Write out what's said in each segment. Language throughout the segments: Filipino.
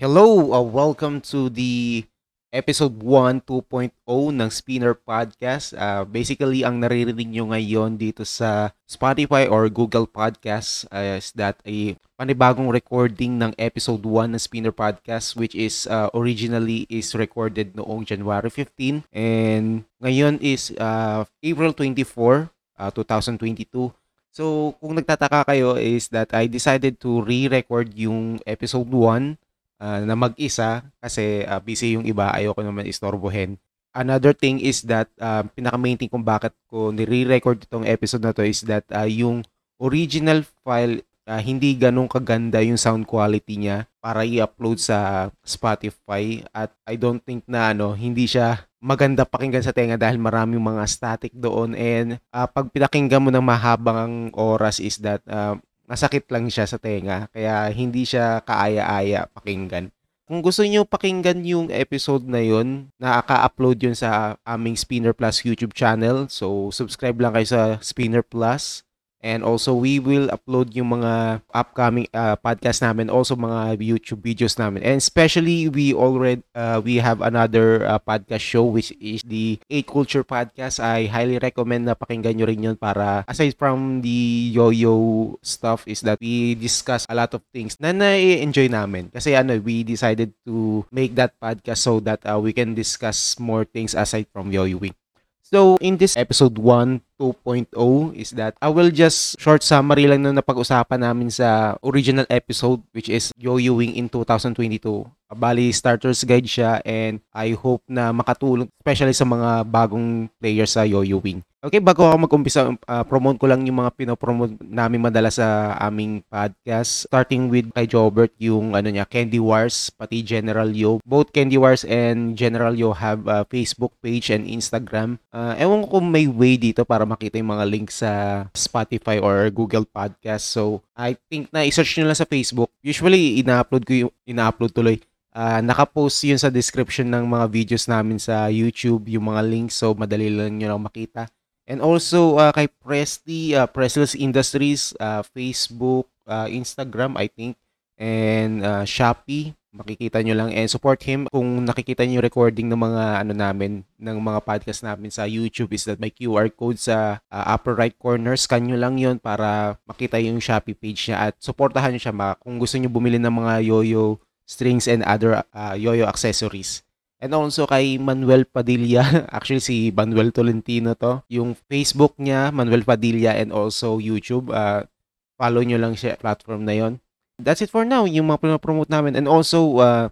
Hello, uh, welcome to the episode 1 2.0 ng Spinner Podcast. Uh, basically, ang naririnig nyo ngayon dito sa Spotify or Google Podcasts uh, is that a panibagong recording ng episode 1 ng Spinner Podcast which is uh, originally is recorded noong January 15 and ngayon is uh, April 24, uh, 2022. So, kung nagtataka kayo is that I decided to re-record yung episode 1 uh, na mag-isa kasi uh, busy yung iba, ayoko naman istorbohin. Another thing is that uh, pinaka-main thing kung bakit ko nire-record itong episode na to is that uh, yung original file uh, hindi ganun kaganda yung sound quality niya para i-upload sa Spotify at I don't think na ano hindi siya maganda pakinggan sa tenga dahil maraming mga static doon and uh, pag pinakinggan mo ng mahabang oras is that uh, masakit lang siya sa tenga kaya hindi siya kaaya-aya pakinggan. Kung gusto niyo pakinggan yung episode na yun, nakaka-upload yun sa aming Spinner Plus YouTube channel. So, subscribe lang kayo sa Spinner Plus. And also, we will upload yung mga upcoming uh, podcast namin, also mga YouTube videos namin. And especially, we already, uh, we have another uh, podcast show, which is the 8 Culture Podcast. I highly recommend na pakinggan nyo rin yun para, aside from the yo-yo stuff, is that we discuss a lot of things na na-enjoy namin. Kasi ano, we decided to make that podcast so that uh, we can discuss more things aside from yo-yoing. So, in this episode 1, 2.0 is that I will just short summary lang na napag-usapan namin sa original episode which is yo-yoing in 2022. Bali, starter's guide siya and I hope na makatulong especially sa mga bagong players sa yo-yoing. Okay, bago ako mag-umpisa, uh, promote ko lang yung mga pinopromote namin madalas sa aming podcast. Starting with kay Jobert, yung ano niya, Candy Wars, pati General Yo. Both Candy Wars and General Yo have a Facebook page and Instagram. Uh, ewan ko kung may way dito para makita yung mga links sa Spotify or Google Podcast. So, I think na i-search nyo lang sa Facebook. Usually, ina-upload ko yung, ina-upload tuloy. Uh, nakapost yun sa description ng mga videos namin sa YouTube, yung mga links. So, madali lang nyo lang makita. And also uh, kay Presty, uh, Prestless Industries, uh, Facebook, uh, Instagram, I think, and uh, Shopee. Makikita nyo lang and support him kung nakikita nyo recording ng mga ano namin, ng mga podcast namin sa YouTube is that may QR code sa uh, upper right corner. Scan nyo lang yon para makita yung Shopee page niya at supportahan nyo siya kung gusto nyo bumili ng mga yoyo strings and other uh, yoyo accessories. And also kay Manuel Padilla, actually si Manuel Tolentino to. Yung Facebook niya, Manuel Padilla and also YouTube. Uh, follow nyo lang siya platform na yon. That's it for now, yung mga promote namin. And also, uh,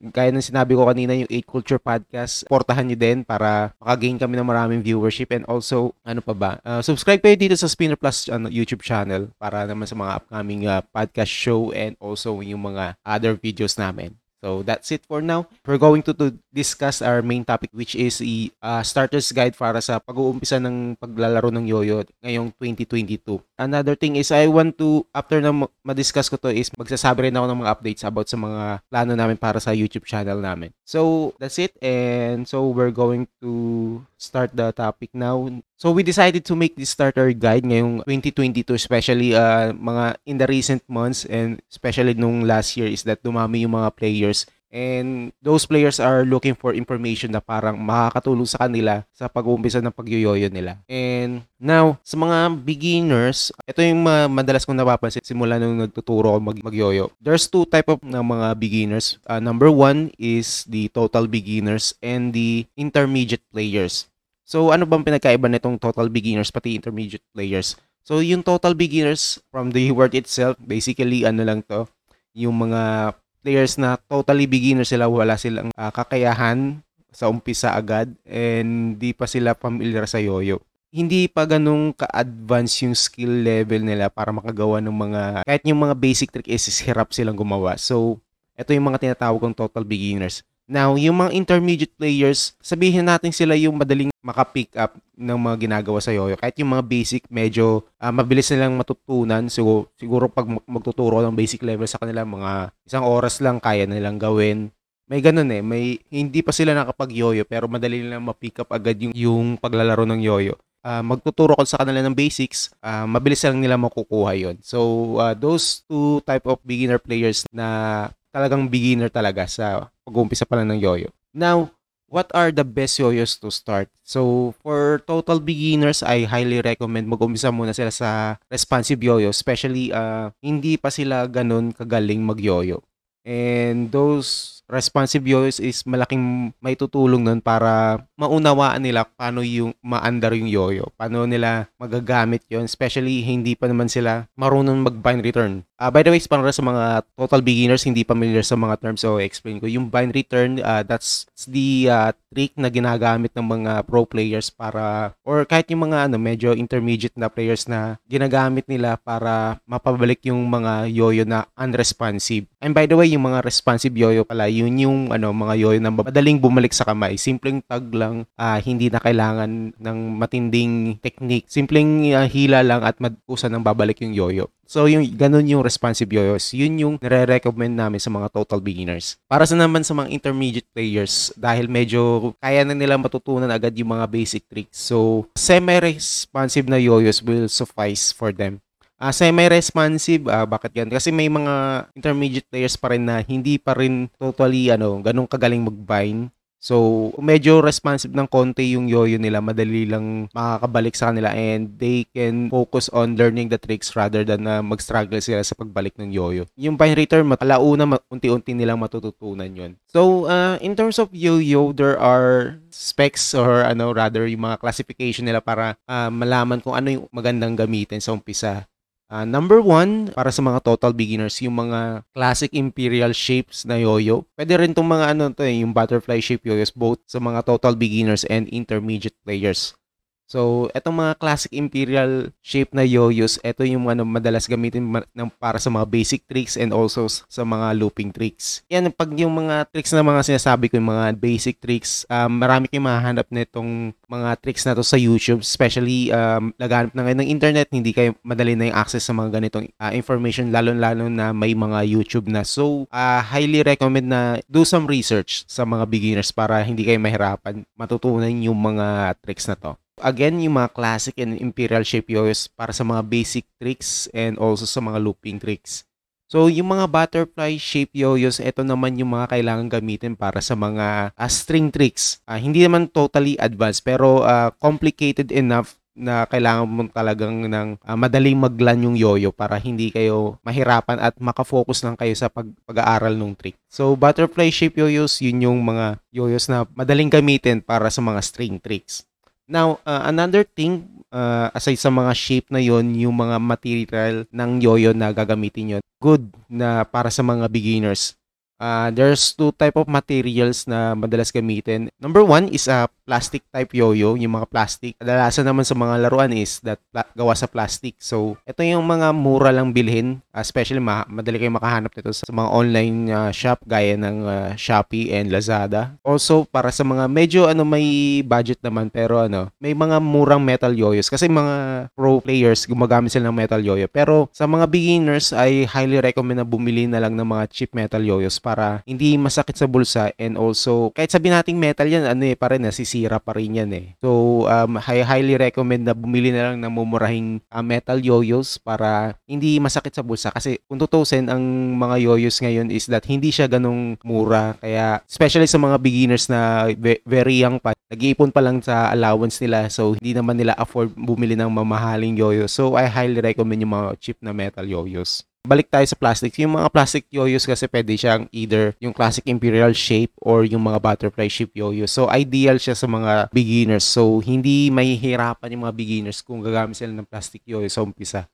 gaya ng sinabi ko kanina, yung 8 Culture Podcast, portahan nyo din para makagain kami ng maraming viewership. And also, ano pa ba? Uh, subscribe kayo dito sa Spinner Plus uh, YouTube channel para naman sa mga upcoming uh, podcast show and also yung mga other videos namin. So that's it for now. We're going to, to discuss our main topic which is the uh, starter's guide para sa pag-uumpisa ng paglalaro ng yoyo ngayong 2022. Another thing is I want to, after na ma-discuss ko to is magsasabi rin ako ng mga updates about sa mga plano namin para sa YouTube channel namin. So that's it and so we're going to start the topic now. So we decided to make this starter guide ngayong 2022 especially uh, mga in the recent months and especially nung last year is that dumami yung mga players and those players are looking for information na parang makakatulong sa kanila sa pag-uumpisa ng pagyoyoyo nila. And now, sa mga beginners, ito yung mga madalas kong napapansin simula nung nagtuturo ako mag magyoyo. There's two type of ng mga beginners. Uh, number one is the total beginners and the intermediate players. So, ano bang pinagkaiba nitong total beginners pati intermediate players? So, yung total beginners from the word itself, basically, ano lang to, yung mga players na totally beginners sila, wala silang uh, kakayahan sa umpisa agad and di pa sila familiar sa yoyo. Hindi pa ganun ka-advance yung skill level nila para makagawa ng mga, kahit yung mga basic trick is hirap silang gumawa. So, ito yung mga tinatawag kong total beginners. Now, yung mga intermediate players, sabihin natin sila yung madaling makapick up ng mga ginagawa sa yoyo. Kahit yung mga basic, medyo uh, mabilis nilang matutunan. So, siguro pag magtuturo ng basic level sa kanila, mga isang oras lang kaya nilang gawin. May ganun eh. May, hindi pa sila nakapag-yoyo pero madali nilang ma-pick up agad yung, yung paglalaro ng yoyo. Uh, magtuturo ko sa kanila ng basics, uh, mabilis lang nila makukuha yon. So, uh, those two type of beginner players na talagang beginner talaga sa pag-uumpisa pa lang ng yoyo. Now, what are the best yoyos to start? So, for total beginners, I highly recommend mag-umpisa muna sila sa responsive yoyo, especially uh, hindi pa sila ganun kagaling mag-yoyo. And those responsive yoyos is malaking may tutulong nun para maunawaan nila paano yung maandar yung yoyo. Paano nila magagamit yon especially hindi pa naman sila marunong mag-bind return. Uh, by the way, para sa mga total beginners, hindi familiar sa mga terms, so explain ko. Yung bind return, uh, that's the uh, trick na ginagamit ng mga pro players para, or kahit yung mga ano, medyo intermediate na players na ginagamit nila para mapabalik yung mga yoyo na unresponsive. And by the way, yung mga responsive yoyo pala, yun yung ano, mga yoyo na madaling bumalik sa kamay. Simpleng tag lang, uh, hindi na kailangan ng matinding technique. Simpleng uh, hila lang at madusan ng babalik yung yoyo. So, yung ganun yung responsive yoyos. Yun yung nire-recommend namin sa mga total beginners. Para sa naman sa mga intermediate players, dahil medyo kaya na nila matutunan agad yung mga basic tricks. So, semi-responsive na yoyos will suffice for them. Uh, semi-responsive, uh, bakit yan? Kasi may mga intermediate players pa rin na hindi pa rin totally ano, ganun kagaling mag-bind. So, medyo responsive ng konti yung yoyo nila, madali lang makakabalik sa kanila and they can focus on learning the tricks rather than na uh, mag-struggle sila sa pagbalik ng yoyo. Yung pine return, matalauna, unti-unti nilang matututunan yon. So, uh, in terms of yo-yo, there are specs or ano rather yung mga classification nila para uh, malaman kung ano yung magandang gamitin sa umpisa. Uh, number one, para sa mga total beginners, yung mga classic imperial shapes na yoyo. Pwede rin itong mga ano to eh, yung butterfly shape yoyos both sa mga total beginners and intermediate players. So, etong mga classic imperial shape na yoyos, ito yung ano madalas gamitin ng para sa mga basic tricks and also sa mga looping tricks. Yan, pag yung mga tricks na mga sinasabi ko, yung mga basic tricks, um, marami kayong mahanap nitong mga tricks na to sa YouTube, especially um, naghanap na ngayon ng internet, hindi kayo madali na yung access sa mga ganitong uh, information, lalo-lalo na may mga YouTube na. So, uh, highly recommend na do some research sa mga beginners para hindi kayo mahirapan matutunan yung mga tricks na to. Again, yung mga classic and imperial shape yoyos para sa mga basic tricks and also sa mga looping tricks. So, yung mga butterfly shape yoyos, ito naman yung mga kailangan gamitin para sa mga uh, string tricks. Uh, hindi naman totally advanced pero uh, complicated enough na kailangan mo talagang ng uh, madaling maglan yung yoyo para hindi kayo mahirapan at makafocus lang kayo sa pag- pag-aaral ng trick. So, butterfly shape yoyos, yun yung mga yoyos na madaling gamitin para sa mga string tricks. Now, uh, another thing, uh, aside sa mga shape na yon yung mga material ng yoyo na gagamitin yon good na para sa mga beginners. Uh, there's two type of materials na madalas gamitin. Number one is a plastic type yoyo, yung mga plastic. Kadalasan naman sa mga laruan is that pla- gawa sa plastic. So, ito yung mga mura lang bilhin, especially ma- madali kayo makahanap nito sa mga online uh, shop gaya ng uh, Shopee and Lazada. Also, para sa mga medyo ano may budget naman pero ano, may mga murang metal yoyos kasi mga pro players gumagamit sila ng metal yoyo. Pero sa mga beginners, I highly recommend na bumili na lang ng mga cheap metal yoyos para hindi masakit sa bulsa and also kahit sabihin nating metal yan, ano eh, pa rin, nasisi nasisira pa rin yan eh. So, um, I highly recommend na bumili na lang ng mumurahing uh, metal yoyos para hindi masakit sa bulsa. Kasi kung tutusin, ang mga yoyos ngayon is that hindi siya ganong mura. Kaya, especially sa mga beginners na very young pa, nag-iipon pa lang sa allowance nila. So, hindi naman nila afford bumili ng mamahaling yoyos. So, I highly recommend yung mga cheap na metal yoyos balik tayo sa plastic. Yung mga plastic yoyos kasi pwede siyang either yung classic imperial shape or yung mga butterfly shape yoyos. So, ideal siya sa mga beginners. So, hindi mahihirapan yung mga beginners kung gagamit sila ng plastic yoyo sa umpisa.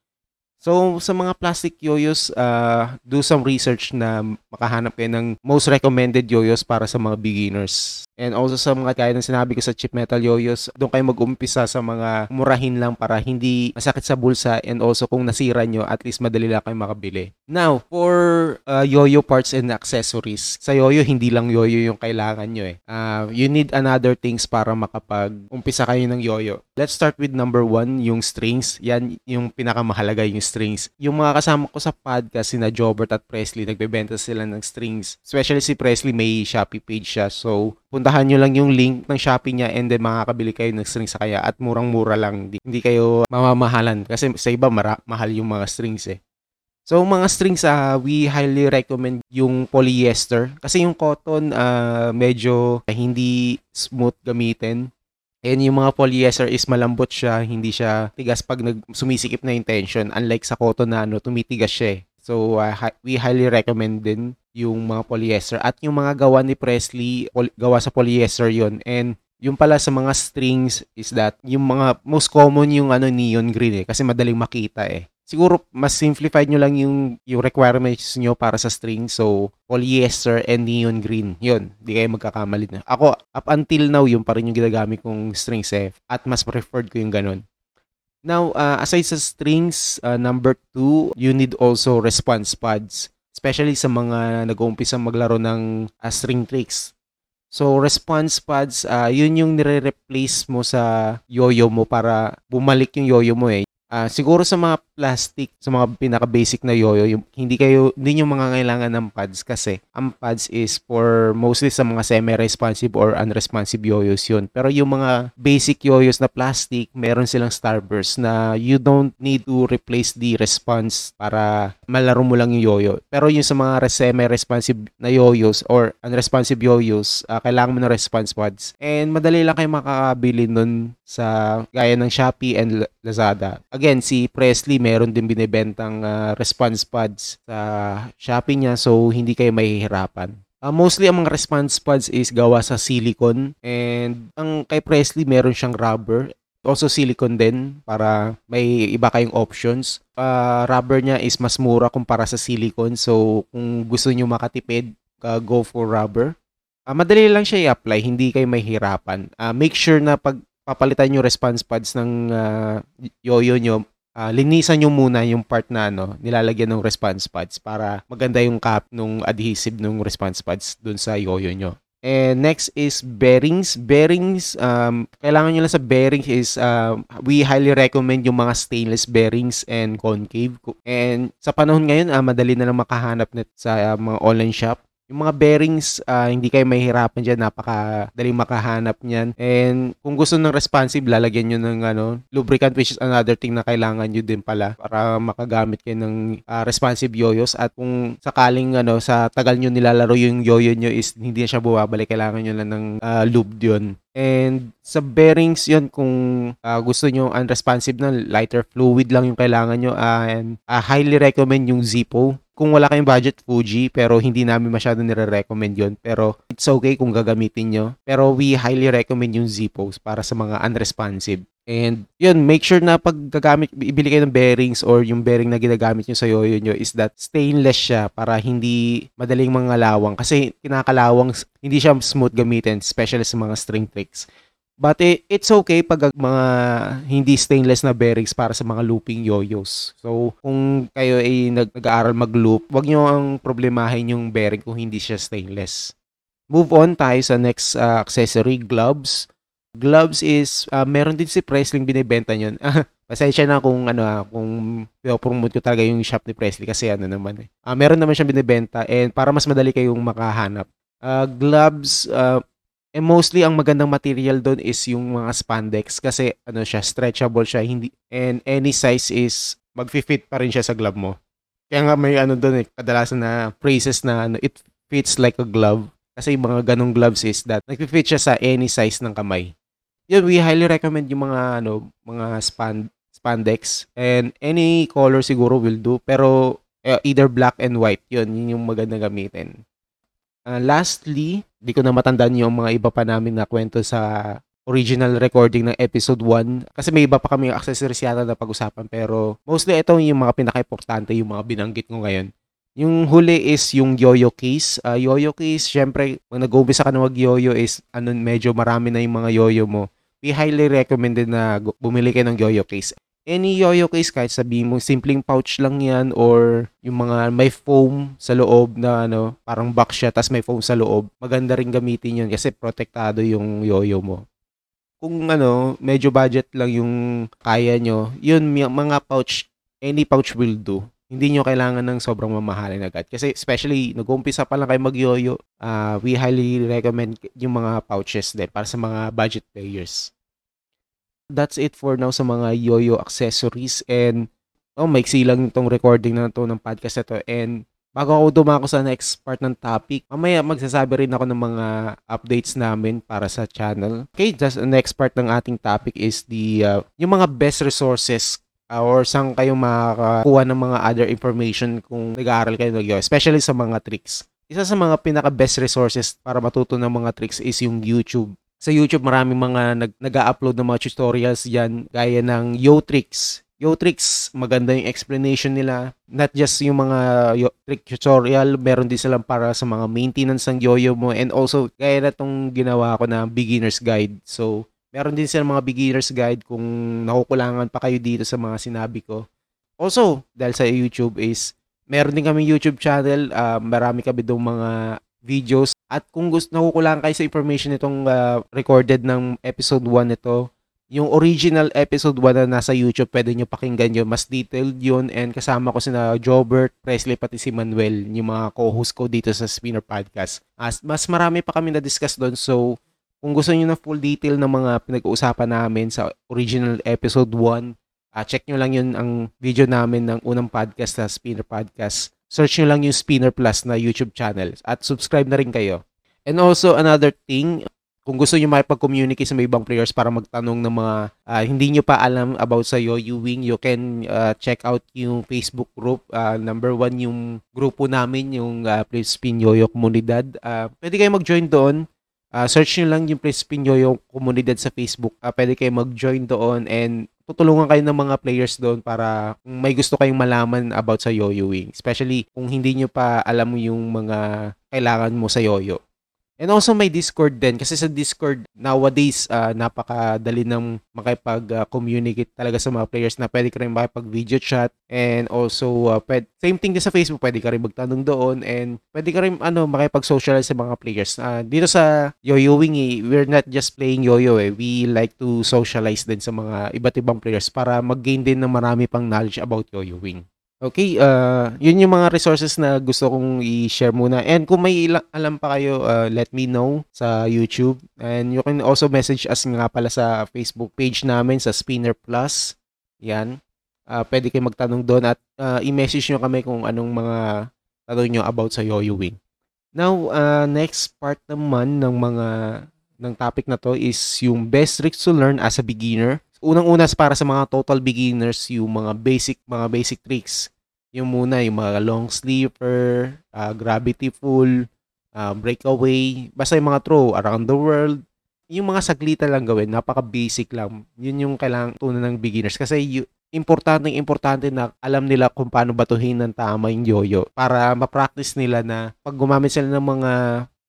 So, sa mga plastic yoyos, uh, do some research na makahanap kayo ng most recommended yoyos para sa mga beginners. And also sa mga kaya ng sinabi ko sa chip metal yoyos, doon kayo mag-umpisa sa mga murahin lang para hindi masakit sa bulsa and also kung nasira nyo, at least madali lang kayo makabili. Now, for uh, yoyo parts and accessories, sa yoyo, hindi lang yoyo yung kailangan nyo eh. Uh, you need another things para makapag-umpisa kayo ng yoyo. Let's start with number one, yung strings. Yan yung pinakamahalaga yung strings. Yung mga kasama ko sa podcast, sina Jobert at Presley, nagbebenta sila ng strings. Especially si Presley, may Shopee page siya. So, puntahan nyo lang yung link ng Shopee niya and then makakabili kayo ng strings sa kaya at murang-mura lang. Hindi, kayo mamamahalan kasi sa iba mara, mahal yung mga strings eh. So mga strings uh, we highly recommend yung polyester kasi yung cotton uh, medyo hindi smooth gamitin. And yung mga polyester is malambot siya, hindi siya tigas pag nag sumisikip na yung tension unlike sa cotton na ano, tumitigas siya. Eh. So uh, we highly recommend din yung mga polyester at yung mga gawa ni Presley gawa sa polyester yon and yung pala sa mga strings is that yung mga most common yung ano neon green eh kasi madaling makita eh siguro mas simplified nyo lang yung, yung requirements nyo para sa string. So, polyester and neon green. Yun, di kayo magkakamali na. Ako, up until now, yung pa rin yung ginagamit kong strings eh. At mas preferred ko yung ganun. Now, uh, aside sa strings, uh, number two, you need also response pads. Especially sa mga nag-uumpisa maglaro ng uh, string tricks. So, response pads, uh, yun yung nire-replace mo sa yo-yo mo para bumalik yung yo-yo mo eh. Uh, siguro sa mga plastic, sa mga pinaka-basic na yoyo, yung, hindi kayo, hindi nyo mga kailangan ng pads kasi ang pads is for mostly sa mga semi-responsive or unresponsive yoyos yun. Pero yung mga basic yoyos na plastic, meron silang starburst na you don't need to replace the response para malaro mo lang yung yoyo. Pero yung sa mga semi-responsive na yoyos or unresponsive yoyos, uh, kailangan mo ng response pads. And madali lang kayo makakabili nun sa gaya ng Shopee and Lazada. Again, si Presley meron din binebentang uh, response pads sa Shopee niya so hindi kayo mahihirapan. Uh, mostly ang mga response pads is gawa sa silicone and ang kay Presley meron siyang rubber also silicone din para may iba kayong options. Uh, rubber niya is mas mura kumpara sa silicone so kung gusto niyo makatipid, uh, go for rubber. Uh, madali lang siya i-apply, hindi kayo mahihirapan. Uh, make sure na pag papalitan yung response pads ng uh, yoyo nyo, uh, linisan nyo muna yung part na ano, nilalagyan ng response pads para maganda yung cap nung adhesive nung response pads dun sa yoyo nyo. And next is bearings. Bearings, um, kailangan nyo lang sa bearings is, uh, we highly recommend yung mga stainless bearings and concave. And sa panahon ngayon, uh, madali na lang makahanap net sa uh, mga online shop. Yung mga bearings, uh, hindi kayo mahihirapan dyan. Napakadaling makahanap niyan. And kung gusto ng responsive, lalagyan nyo ng ano, lubricant which is another thing na kailangan nyo din pala para makagamit kayo ng uh, responsive yoyos. At kung sakaling ano, sa tagal nyo nilalaro yung yoyo nyo is hindi na siya bumabalik, kailangan nyo lang ng uh, lube yun. And sa bearings yon kung uh, gusto nyo unresponsive na lighter fluid lang yung kailangan nyo uh, and uh, highly recommend yung Zippo kung wala kayong budget, Fuji, pero hindi namin masyado nire-recommend yon Pero it's okay kung gagamitin nyo. Pero we highly recommend yung Zippos para sa mga unresponsive. And yun, make sure na pag gagamit, ibili kayo ng bearings or yung bearing na ginagamit nyo sa yoyo nyo is that stainless siya para hindi madaling mga lawang. Kasi kinakalawang, hindi siya smooth gamitin, especially sa mga string tricks. But it, it's okay pag mga hindi stainless na bearings para sa mga looping yoyos. So, kung kayo ay nag- nag-aaral mag-loop, wag nyo ang problemahin yung bearing kung hindi siya stainless. Move on tayo sa next uh, accessory, gloves. Gloves is, uh, meron din si Presley binibenta yun. Pasensya na kung ano ah, kung promote ko talaga yung shop ni Presley kasi ano naman eh. Uh, meron naman siyang binibenta and para mas madali kayong makahanap. Uh, gloves, uh, And mostly ang magandang material doon is yung mga spandex kasi ano siya, stretchable siya, hindi and any size is magfi-fit pa rin siya sa glove mo. Kaya nga may ano doon eh, kadalasan na phrases na ano, it fits like a glove. Kasi yung mga ganong gloves is that nagfi-fit siya sa any size ng kamay. Yun, we highly recommend yung mga ano, mga span spandex and any color siguro will do pero uh, either black and white. Yun, yun yung maganda gamitin. Uh, lastly, di ko na matandaan yung mga iba pa namin na kwento sa original recording ng episode 1 kasi may iba pa kami accessories yata na pag-usapan pero mostly ito yung mga pinaka-importante yung mga binanggit ko ngayon. Yung huli is yung yo-yo case. Uh, yo-yo case, syempre, pag nag-umpisa ka na mag-yo-yo is ano, medyo marami na yung mga yo-yo mo. We highly recommended na bumili kayo ng yo-yo case any yoyo case kahit sabihin mo simpleng pouch lang yan or yung mga may foam sa loob na ano, parang box siya tas may foam sa loob, maganda rin gamitin yun kasi protektado yung yoyo mo. Kung ano, medyo budget lang yung kaya nyo, yun mga pouch, any pouch will do. Hindi nyo kailangan ng sobrang mamahalin agad. Kasi especially, nag-umpisa pa lang kayo mag-yoyo, uh, we highly recommend yung mga pouches din para sa mga budget players that's it for now sa mga yoyo accessories and Oh, maiksi lang itong recording na to ng podcast na to. And bago ako dumako sa next part ng topic, mamaya magsasabi rin ako ng mga updates namin para sa channel. Okay, just the next part ng ating topic is the uh, yung mga best resources uh, or saan kayo makakakuha ng mga other information kung nag-aaral kayo ng especially sa mga tricks. Isa sa mga pinaka-best resources para matuto ng mga tricks is yung YouTube. Sa YouTube, maraming mga nag, nag-upload ng mga tutorials yan gaya ng Yo Tricks. Yo Tricks, maganda yung explanation nila. Not just yung mga yo, trick tutorial, meron din silang para sa mga maintenance ng yoyo mo and also gaya na tong ginawa ko na beginner's guide. So, meron din silang mga beginner's guide kung nakukulangan pa kayo dito sa mga sinabi ko. Also, dahil sa YouTube is meron din kami YouTube channel, uh, marami kami doon mga videos at kung gusto nakukulangan kayo sa information nitong uh, recorded ng episode 1 nito, yung original episode 1 na nasa YouTube, pwede nyo pakinggan yun. Mas detailed yun and kasama ko sina Jobert, Presley, pati si Manuel, yung mga co-host ko dito sa Spinner Podcast. As, mas marami pa kami na-discuss doon. So, kung gusto niyo na full detail ng mga pinag-uusapan namin sa original episode 1, uh, ah, check nyo lang yun ang video namin ng unang podcast sa Spinner Podcast. Search nyo lang yung Spinner Plus na YouTube channel at subscribe na rin kayo. And also, another thing, kung gusto niyo makipag-communicate sa may ibang players para magtanong ng mga uh, hindi niyo pa alam about sa Yoyo Wing, you can uh, check out yung Facebook group. Uh, number one yung grupo namin, yung uh, Play Spin Yoyo Comunidad. Uh, pwede kayo mag-join doon. Uh, search nyo lang yung Play Spin Yoyo Comunidad sa Facebook. Uh, pwede kayo mag-join doon and tutulungan kayo ng mga players doon para kung may gusto kayong malaman about sa Yoyo Wing. Especially kung hindi nyo pa alam yung mga kailangan mo sa Yoyo. And also may Discord din kasi sa Discord nowadays uh, napakadali ng makipag-communicate talaga sa mga players na pwede ka rin makipag-video chat and also uh, pwede, same thing din sa Facebook pwede ka rin magtanong doon and pwede ka rin ano makipag-socialize sa mga players. Uh, dito sa Yoyoing eh, we're not just playing yoyo eh. We like to socialize din sa mga iba't ibang players para mag-gain din ng marami pang knowledge about Yoyoing. Okay, uh, yun yung mga resources na gusto kong i-share muna. And kung may alam pa kayo, uh, let me know sa YouTube. And you can also message us nga pala sa Facebook page namin sa Spinner Plus. Yan. Uh, pwede kayo magtanong doon at uh, i-message nyo kami kung anong mga tanong nyo about sa Yoyo Wing. Now, uh, next part naman ng mga ng topic na to is yung best tricks to learn as a beginner unang-unas para sa mga total beginners, yung mga basic mga basic tricks. Yung muna, yung mga long sleeper, uh, gravity full, uh, breakaway, basta yung mga throw around the world. Yung mga saglita lang gawin, napaka-basic lang. Yun yung kailangan tunan ng beginners. Kasi importante importante na alam nila kung paano batuhin ng tama yung yoyo para ma-practice nila na pag gumamit sila ng mga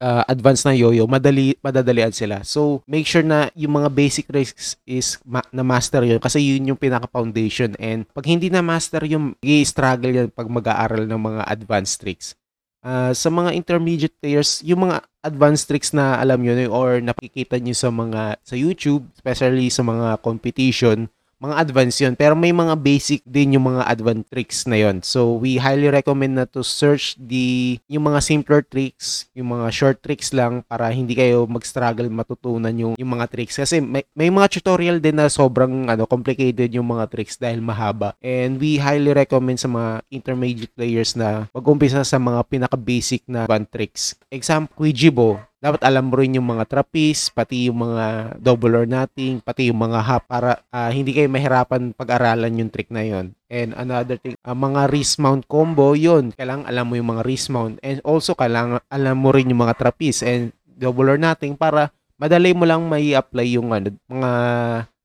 uh, advanced na yoyo, madali madadalian sila. So, make sure na yung mga basic tricks is ma- na master yun kasi yun yung pinaka foundation and pag hindi na master yung i-struggle yan pag mag-aaral ng mga advanced tricks. Uh, sa mga intermediate players, yung mga advanced tricks na alam nyo or nakikita nyo sa mga sa YouTube, especially sa mga competition, mga advanced yun. Pero may mga basic din yung mga advanced tricks na yon. So, we highly recommend na to search the, yung mga simpler tricks, yung mga short tricks lang para hindi kayo mag-struggle matutunan yung, yung mga tricks. Kasi may, may mga tutorial din na sobrang ano, complicated yung mga tricks dahil mahaba. And we highly recommend sa mga intermediate players na mag-umpisa sa mga pinaka-basic na advanced tricks. Example, Quijibo dapat alam mo rin yung mga trapeze, pati yung mga double or nothing, pati yung mga hop para uh, hindi kayo mahirapan pag-aralan yung trick na yon. And another thing, uh, mga wrist mount combo, yon Kailangan alam mo yung mga wrist mount. And also, kailangan alam mo rin yung mga trapeze and double or nothing para madali mo lang may apply yung ano, mga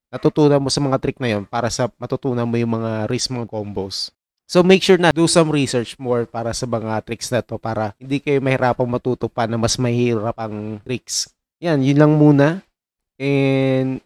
natutunan mo sa mga trick na yon para sa matutunan mo yung mga wrist mount combos. So make sure na do some research more para sa mga tricks na to para hindi kayo mahirapang matuto pa na mas mahirap ang tricks. Yan, yun lang muna. And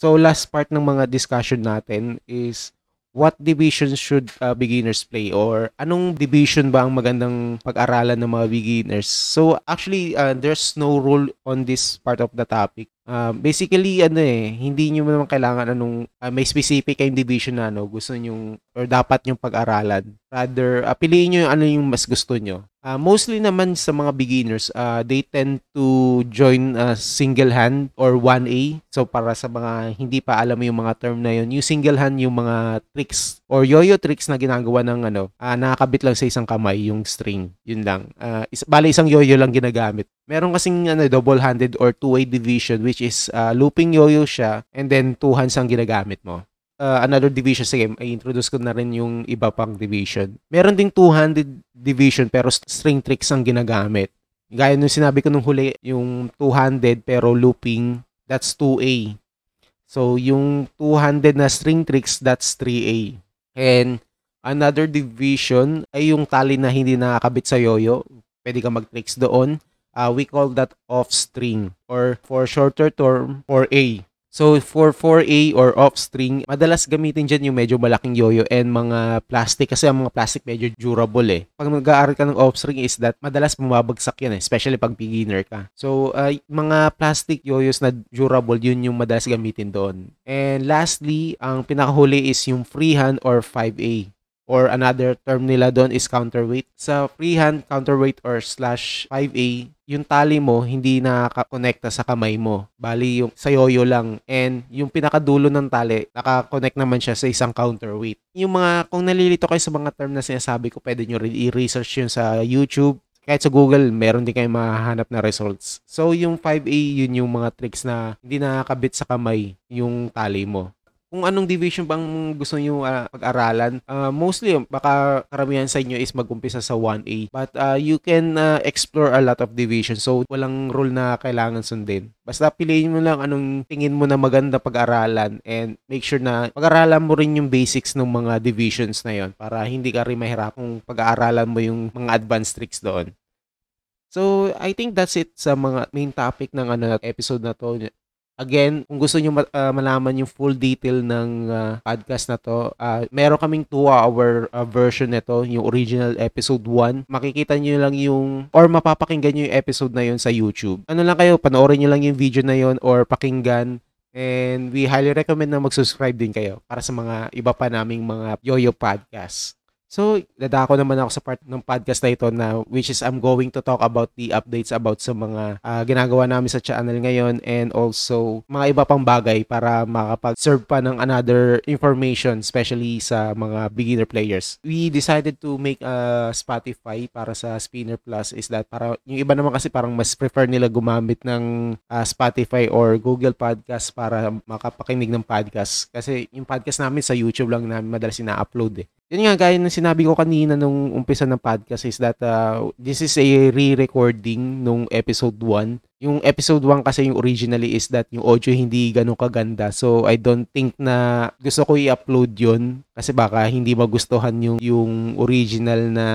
so last part ng mga discussion natin is what division should uh, beginners play or anong division ba ang magandang pag-aralan ng mga beginners? So actually uh, there's no rule on this part of the topic. Uh, basically, ano eh, hindi nyo naman kailangan anong, uh, may specific kayong division na ano, gusto nyo, or dapat yung pag-aralan. Rather, uh, piliin nyo yung ano yung mas gusto nyo. Uh, mostly naman sa mga beginners, uh, they tend to join uh, single hand or 1A. So para sa mga hindi pa alam yung mga term na yun, yung single hand yung mga tricks or yo-yo tricks na ginagawa ng ano, uh, nakakabit lang sa isang kamay yung string. Yun lang. Uh, is, bali isang yo-yo lang ginagamit. Meron kasing ano, double-handed or two-way division which is uh, looping yo-yo siya and then two hands ang ginagamit mo. Uh, another division sige ay introduce ko na rin yung iba pang division. Meron ding two-handed division pero string tricks ang ginagamit. Gaya nung sinabi ko nung huli yung two-handed pero looping that's 2A so yung two-handed na string tricks that's 3A and another division ay yung tali na hindi nakakabit sa yoyo. Pwede ka mag-tricks doon uh, we call that off string or for shorter term 4A So for 4A or off string, madalas gamitin dyan yung medyo malaking yoyo and mga plastic kasi ang mga plastic medyo durable eh. Pag mag-aaral ka ng off string is that madalas bumabagsak yan eh, especially pag beginner ka. So uh, mga plastic yoyos na durable, yun yung madalas gamitin doon. And lastly, ang pinakahuli is yung freehand or 5A or another term nila doon is counterweight. Sa freehand, counterweight or slash 5A, yung tali mo hindi nakakonekta sa kamay mo. Bali yung sa yoyo lang. And yung pinakadulo ng tali, nakakonect naman siya sa isang counterweight. Yung mga, kung nalilito kayo sa mga term na sinasabi ko, pwede nyo i-research yun sa YouTube. Kahit sa Google, meron din kayong mahahanap na results. So, yung 5A, yun yung mga tricks na hindi nakakabit sa kamay yung tali mo kung anong division bang gusto niyo uh, pag-aralan. Uh, mostly, baka karamihan sa inyo is mag-umpisa sa 1A. But uh, you can uh, explore a lot of divisions. So, walang rule na kailangan sundin. Basta piliin mo lang anong tingin mo na maganda pag-aralan and make sure na pag-aralan mo rin yung basics ng mga divisions na yon para hindi ka rin mahirap kung pag-aaralan mo yung mga advanced tricks doon. So, I think that's it sa mga main topic ng ano episode na to. Again, kung gusto niyo uh, malaman yung full detail ng uh, podcast na to, uh, meron kaming 2-hour uh, version nito, yung original episode 1. Makikita niyo lang yung, or mapapakinggan niyo yung episode na yon sa YouTube. Ano lang kayo, panoorin niyo lang yung video na yon or pakinggan. And we highly recommend na mag-subscribe din kayo para sa mga iba pa naming mga Yoyo Podcast. So, dadako naman ako sa part ng podcast na ito na which is I'm going to talk about the updates about sa mga uh, ginagawa namin sa channel ngayon and also mga iba pang bagay para makapag-serve pa ng another information especially sa mga beginner players. We decided to make a Spotify para sa Spinner Plus is that para yung iba naman kasi parang mas prefer nila gumamit ng uh, Spotify or Google Podcast para makapakinig ng podcast kasi yung podcast namin sa YouTube lang namin madalas ina-upload eh. Yun nga, gaya ng sinabi ko kanina nung umpisa ng podcast is that uh, this is a re-recording nung episode 1. Yung episode 1 kasi yung originally is that yung audio hindi ganun kaganda. So, I don't think na gusto ko i-upload yun kasi baka hindi magustuhan yung, yung original na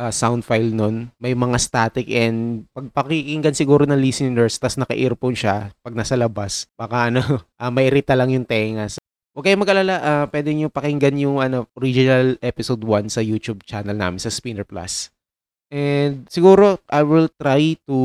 uh, sound file nun. May mga static and pag pakikinggan siguro ng listeners tas naka-earphone siya pag nasa labas, baka ano, uh, may irita lang yung tenga. Huwag kayong mag-alala, uh, pwede nyo pakinggan yung ano, original episode 1 sa YouTube channel namin sa Spinner Plus. And siguro I will try to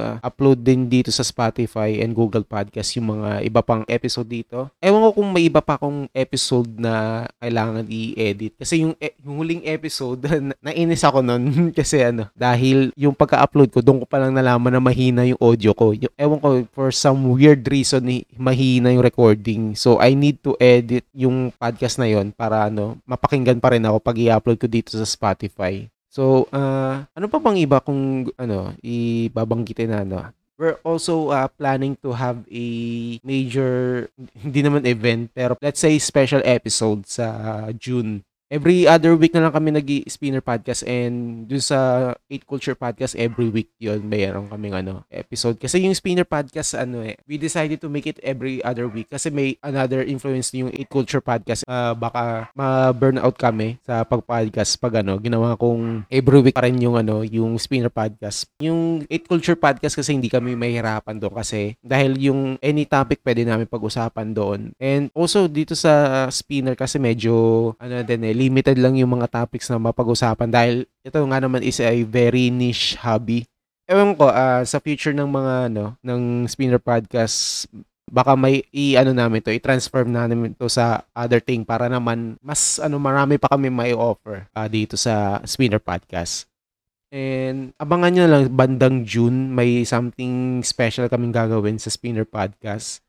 uh, upload din dito sa Spotify and Google Podcast yung mga iba pang episode dito. Ewan ko kung may iba pa akong episode na kailangan i-edit. Kasi yung, e- yung huling episode, na- nainis ako nun kasi ano, dahil yung pagka-upload ko, doon ko pa lang nalaman na mahina yung audio ko. Ewan ko, for some weird reason, mahina yung recording. So I need to edit yung podcast na yon para ano, mapakinggan pa rin ako pag i-upload ko dito sa Spotify. So, uh, ano pa bang iba kung ano, ibabanggitin na ano? We're also uh, planning to have a major, hindi naman event, pero let's say special episode sa June every other week na lang kami nag spinner podcast and dun sa 8 Culture podcast every week yon mayroon kaming ano episode. Kasi yung spinner podcast ano eh we decided to make it every other week kasi may another influence yung 8 Culture podcast. Uh, baka ma-burnout kami sa pag-podcast pag ano ginawa kong every week pa rin yung ano yung spinner podcast. Yung 8 Culture podcast kasi hindi kami mahirapan doon kasi dahil yung any topic pwede namin pag-usapan doon. And also dito sa spinner kasi medyo ano din eh limited lang yung mga topics na mapag-usapan dahil ito nga naman is a very niche hobby. Ewan ko, ah, sa future ng mga ano, ng Spinner Podcast, baka may i-ano namin to, i-transform namin to sa other thing para naman mas ano marami pa kami may offer ah, dito sa Spinner Podcast. And abangan nyo lang bandang June may something special kaming gagawin sa Spinner Podcast.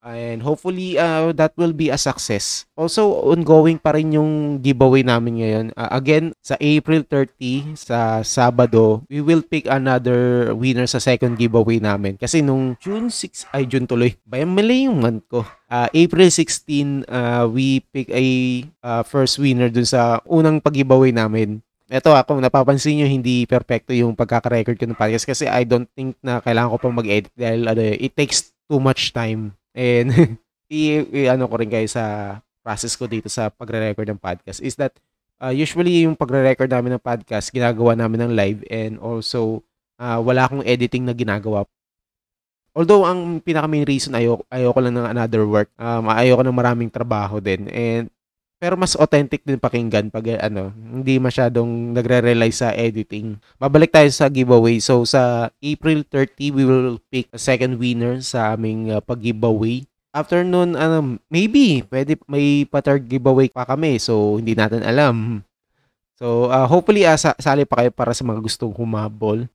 And hopefully uh, that will be a success. Also ongoing pa rin yung giveaway namin ngayon. Uh, again, sa April 30 sa Sabado, we will pick another winner sa second giveaway namin. Kasi nung June 6 ay June tuloy. Bayan mali yung month ko. Uh, April 16 uh, we pick a uh, first winner dun sa unang pag-giveaway namin. Ito ako, napapansin nyo, hindi perfecto yung pagkaka-record ko ng podcast kasi I don't think na kailangan ko pang mag-edit dahil ano, it takes too much time And i, i ano ko rin kayo sa process ko dito sa pagre-record ng podcast is that uh, usually yung pagre-record namin ng podcast, ginagawa namin ng live and also uh, wala akong editing na ginagawa. Although ang pinaka main reason ayoko, ayoko lang ng another work. Um, ayoko ng maraming trabaho din. And pero mas authentic din pakinggan pag ano, hindi masyadong nagre-rely sa editing. Babalik tayo sa giveaway. So sa April 30, we will pick a second winner sa aming uh, pag-giveaway. After nun, ano, maybe pwede may pa-third giveaway pa kami. So hindi natin alam. So uh, hopefully uh, sali pa kayo para sa mga gustong humabol.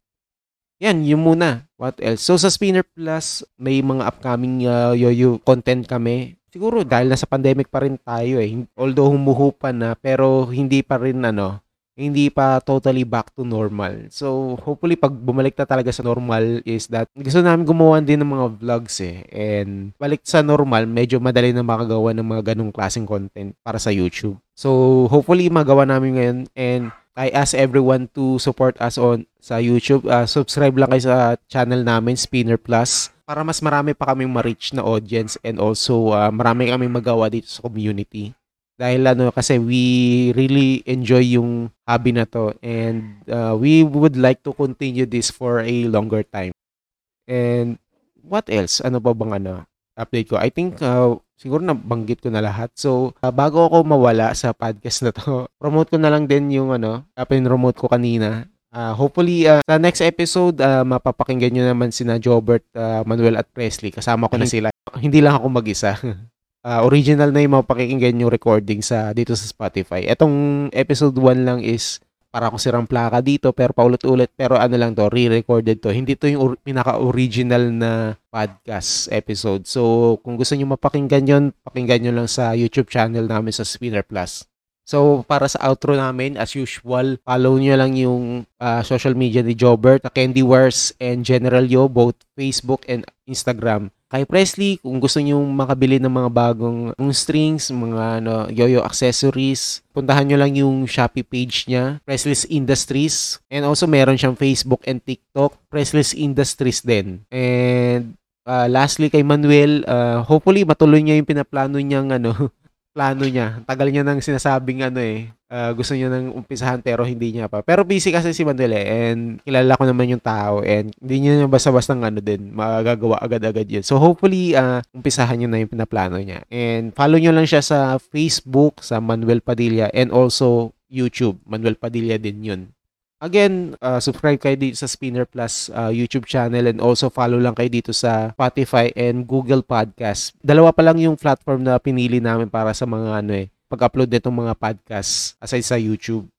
Yan, yun muna. What else? So sa Spinner Plus, may mga upcoming uh, yo-yo content kami siguro dahil nasa pandemic pa rin tayo eh. Although humuhupa na pero hindi pa rin ano, hindi pa totally back to normal. So, hopefully pag bumalik na talaga sa normal is that gusto namin gumawa din ng mga vlogs eh. And balik sa normal, medyo madali na makagawa ng mga ganong klaseng content para sa YouTube. So, hopefully magawa namin ngayon and I ask everyone to support us on sa YouTube. Uh, subscribe lang kayo sa channel namin, Spinner Plus para mas marami pa kaming ma-reach na audience and also uh, marami kaming magawa dito sa community. Dahil ano kasi we really enjoy yung hobby na to and uh, we would like to continue this for a longer time. And what else? Ano pa bang ano update ko? I think uh, siguro na banggit ko na lahat. So, uh, bago ako mawala sa podcast na to, promote ko na lang din yung ano, pin-promote ko kanina Uh, hopefully, uh, sa next episode, uh, mapapakinggan nyo naman sina Jobert, uh, Manuel at Presley. Kasama ko na sila. Hindi lang ako mag-isa. uh, original na yung mapapakinggan yung recording sa dito sa Spotify. Etong episode 1 lang is para ko sirang plaka dito pero paulit-ulit pero ano lang to re-recorded to hindi to yung or- pinaka-original na podcast episode so kung gusto niyo mapakinggan yon pakinggan niyo lang sa YouTube channel namin sa Spinner Plus So, para sa outro namin, as usual, follow nyo lang yung uh, social media ni Jobert, Candy Wars, and General Yo, both Facebook and Instagram. Kay Presley, kung gusto nyo makabili ng mga bagong strings, mga ano, yo-yo accessories, puntahan nyo lang yung Shopee page niya, Presley's Industries. And also, meron siyang Facebook and TikTok, Presley's Industries din. And uh, lastly, kay Manuel, uh, hopefully matuloy niya yung pinaplano niyang ano, plano niya. Tagal niya nang sinasabing ano eh, uh, gusto niya nang umpisahan pero hindi niya pa. Pero busy kasi si Manuel eh, and kilala ko naman yung tao and hindi niya basta-basta ng ano din, magagawa agad-agad yun. So hopefully, uh, umpisahan niyo na yung pinaplano niya. And follow niyo lang siya sa Facebook, sa Manuel Padilla, and also YouTube. Manuel Padilla din yun. Again, uh, subscribe kayo dito sa Spinner Plus uh, YouTube channel and also follow lang kayo dito sa Spotify and Google Podcast. Dalawa pa lang yung platform na pinili namin para sa mga ano eh, pag-upload nitong mga podcast aside sa YouTube.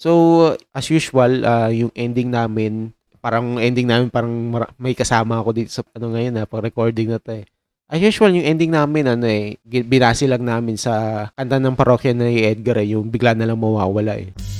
So, as usual, uh, yung ending namin, parang ending namin parang may kasama ako dito sa ano ngayon na pag recording na to eh. As usual, yung ending namin, ano eh, binasi lang namin sa kanta ng parokya ni Edgar eh, yung bigla na lang mawawala eh.